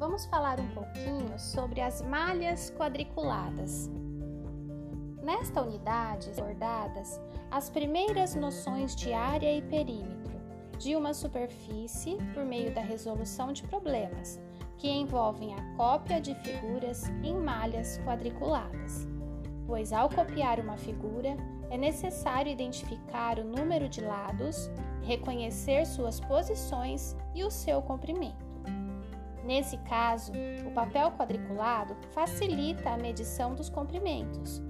vamos falar um pouquinho sobre as malhas quadriculadas. Nesta unidade, abordadas as primeiras noções de área e perímetro de uma superfície por meio da resolução de problemas, que envolvem a cópia de figuras em malhas quadriculadas. Pois ao copiar uma figura, é necessário identificar o número de lados, reconhecer suas posições e o seu comprimento. Nesse caso, o papel quadriculado facilita a medição dos comprimentos,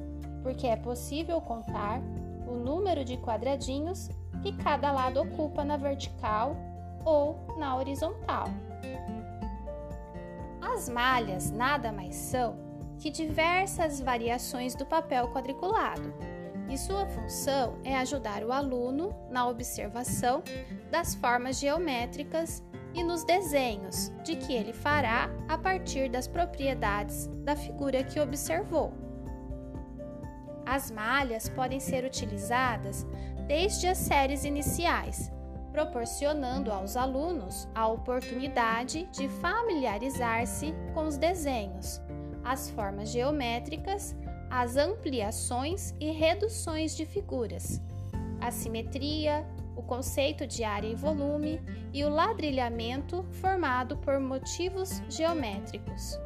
porque é possível contar o número de quadradinhos que cada lado ocupa na vertical ou na horizontal. As malhas nada mais são que diversas variações do papel quadriculado, e sua função é ajudar o aluno na observação das formas geométricas e nos desenhos de que ele fará a partir das propriedades da figura que observou. As malhas podem ser utilizadas desde as séries iniciais, proporcionando aos alunos a oportunidade de familiarizar-se com os desenhos, as formas geométricas, as ampliações e reduções de figuras, a simetria, o conceito de área e volume e o ladrilhamento formado por motivos geométricos.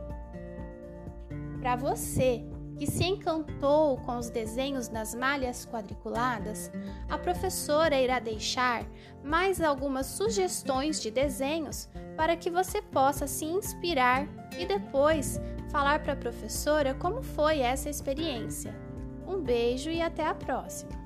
Para você que se encantou com os desenhos nas malhas quadriculadas, a professora irá deixar mais algumas sugestões de desenhos para que você possa se inspirar e depois falar para a professora como foi essa experiência. Um beijo e até a próxima!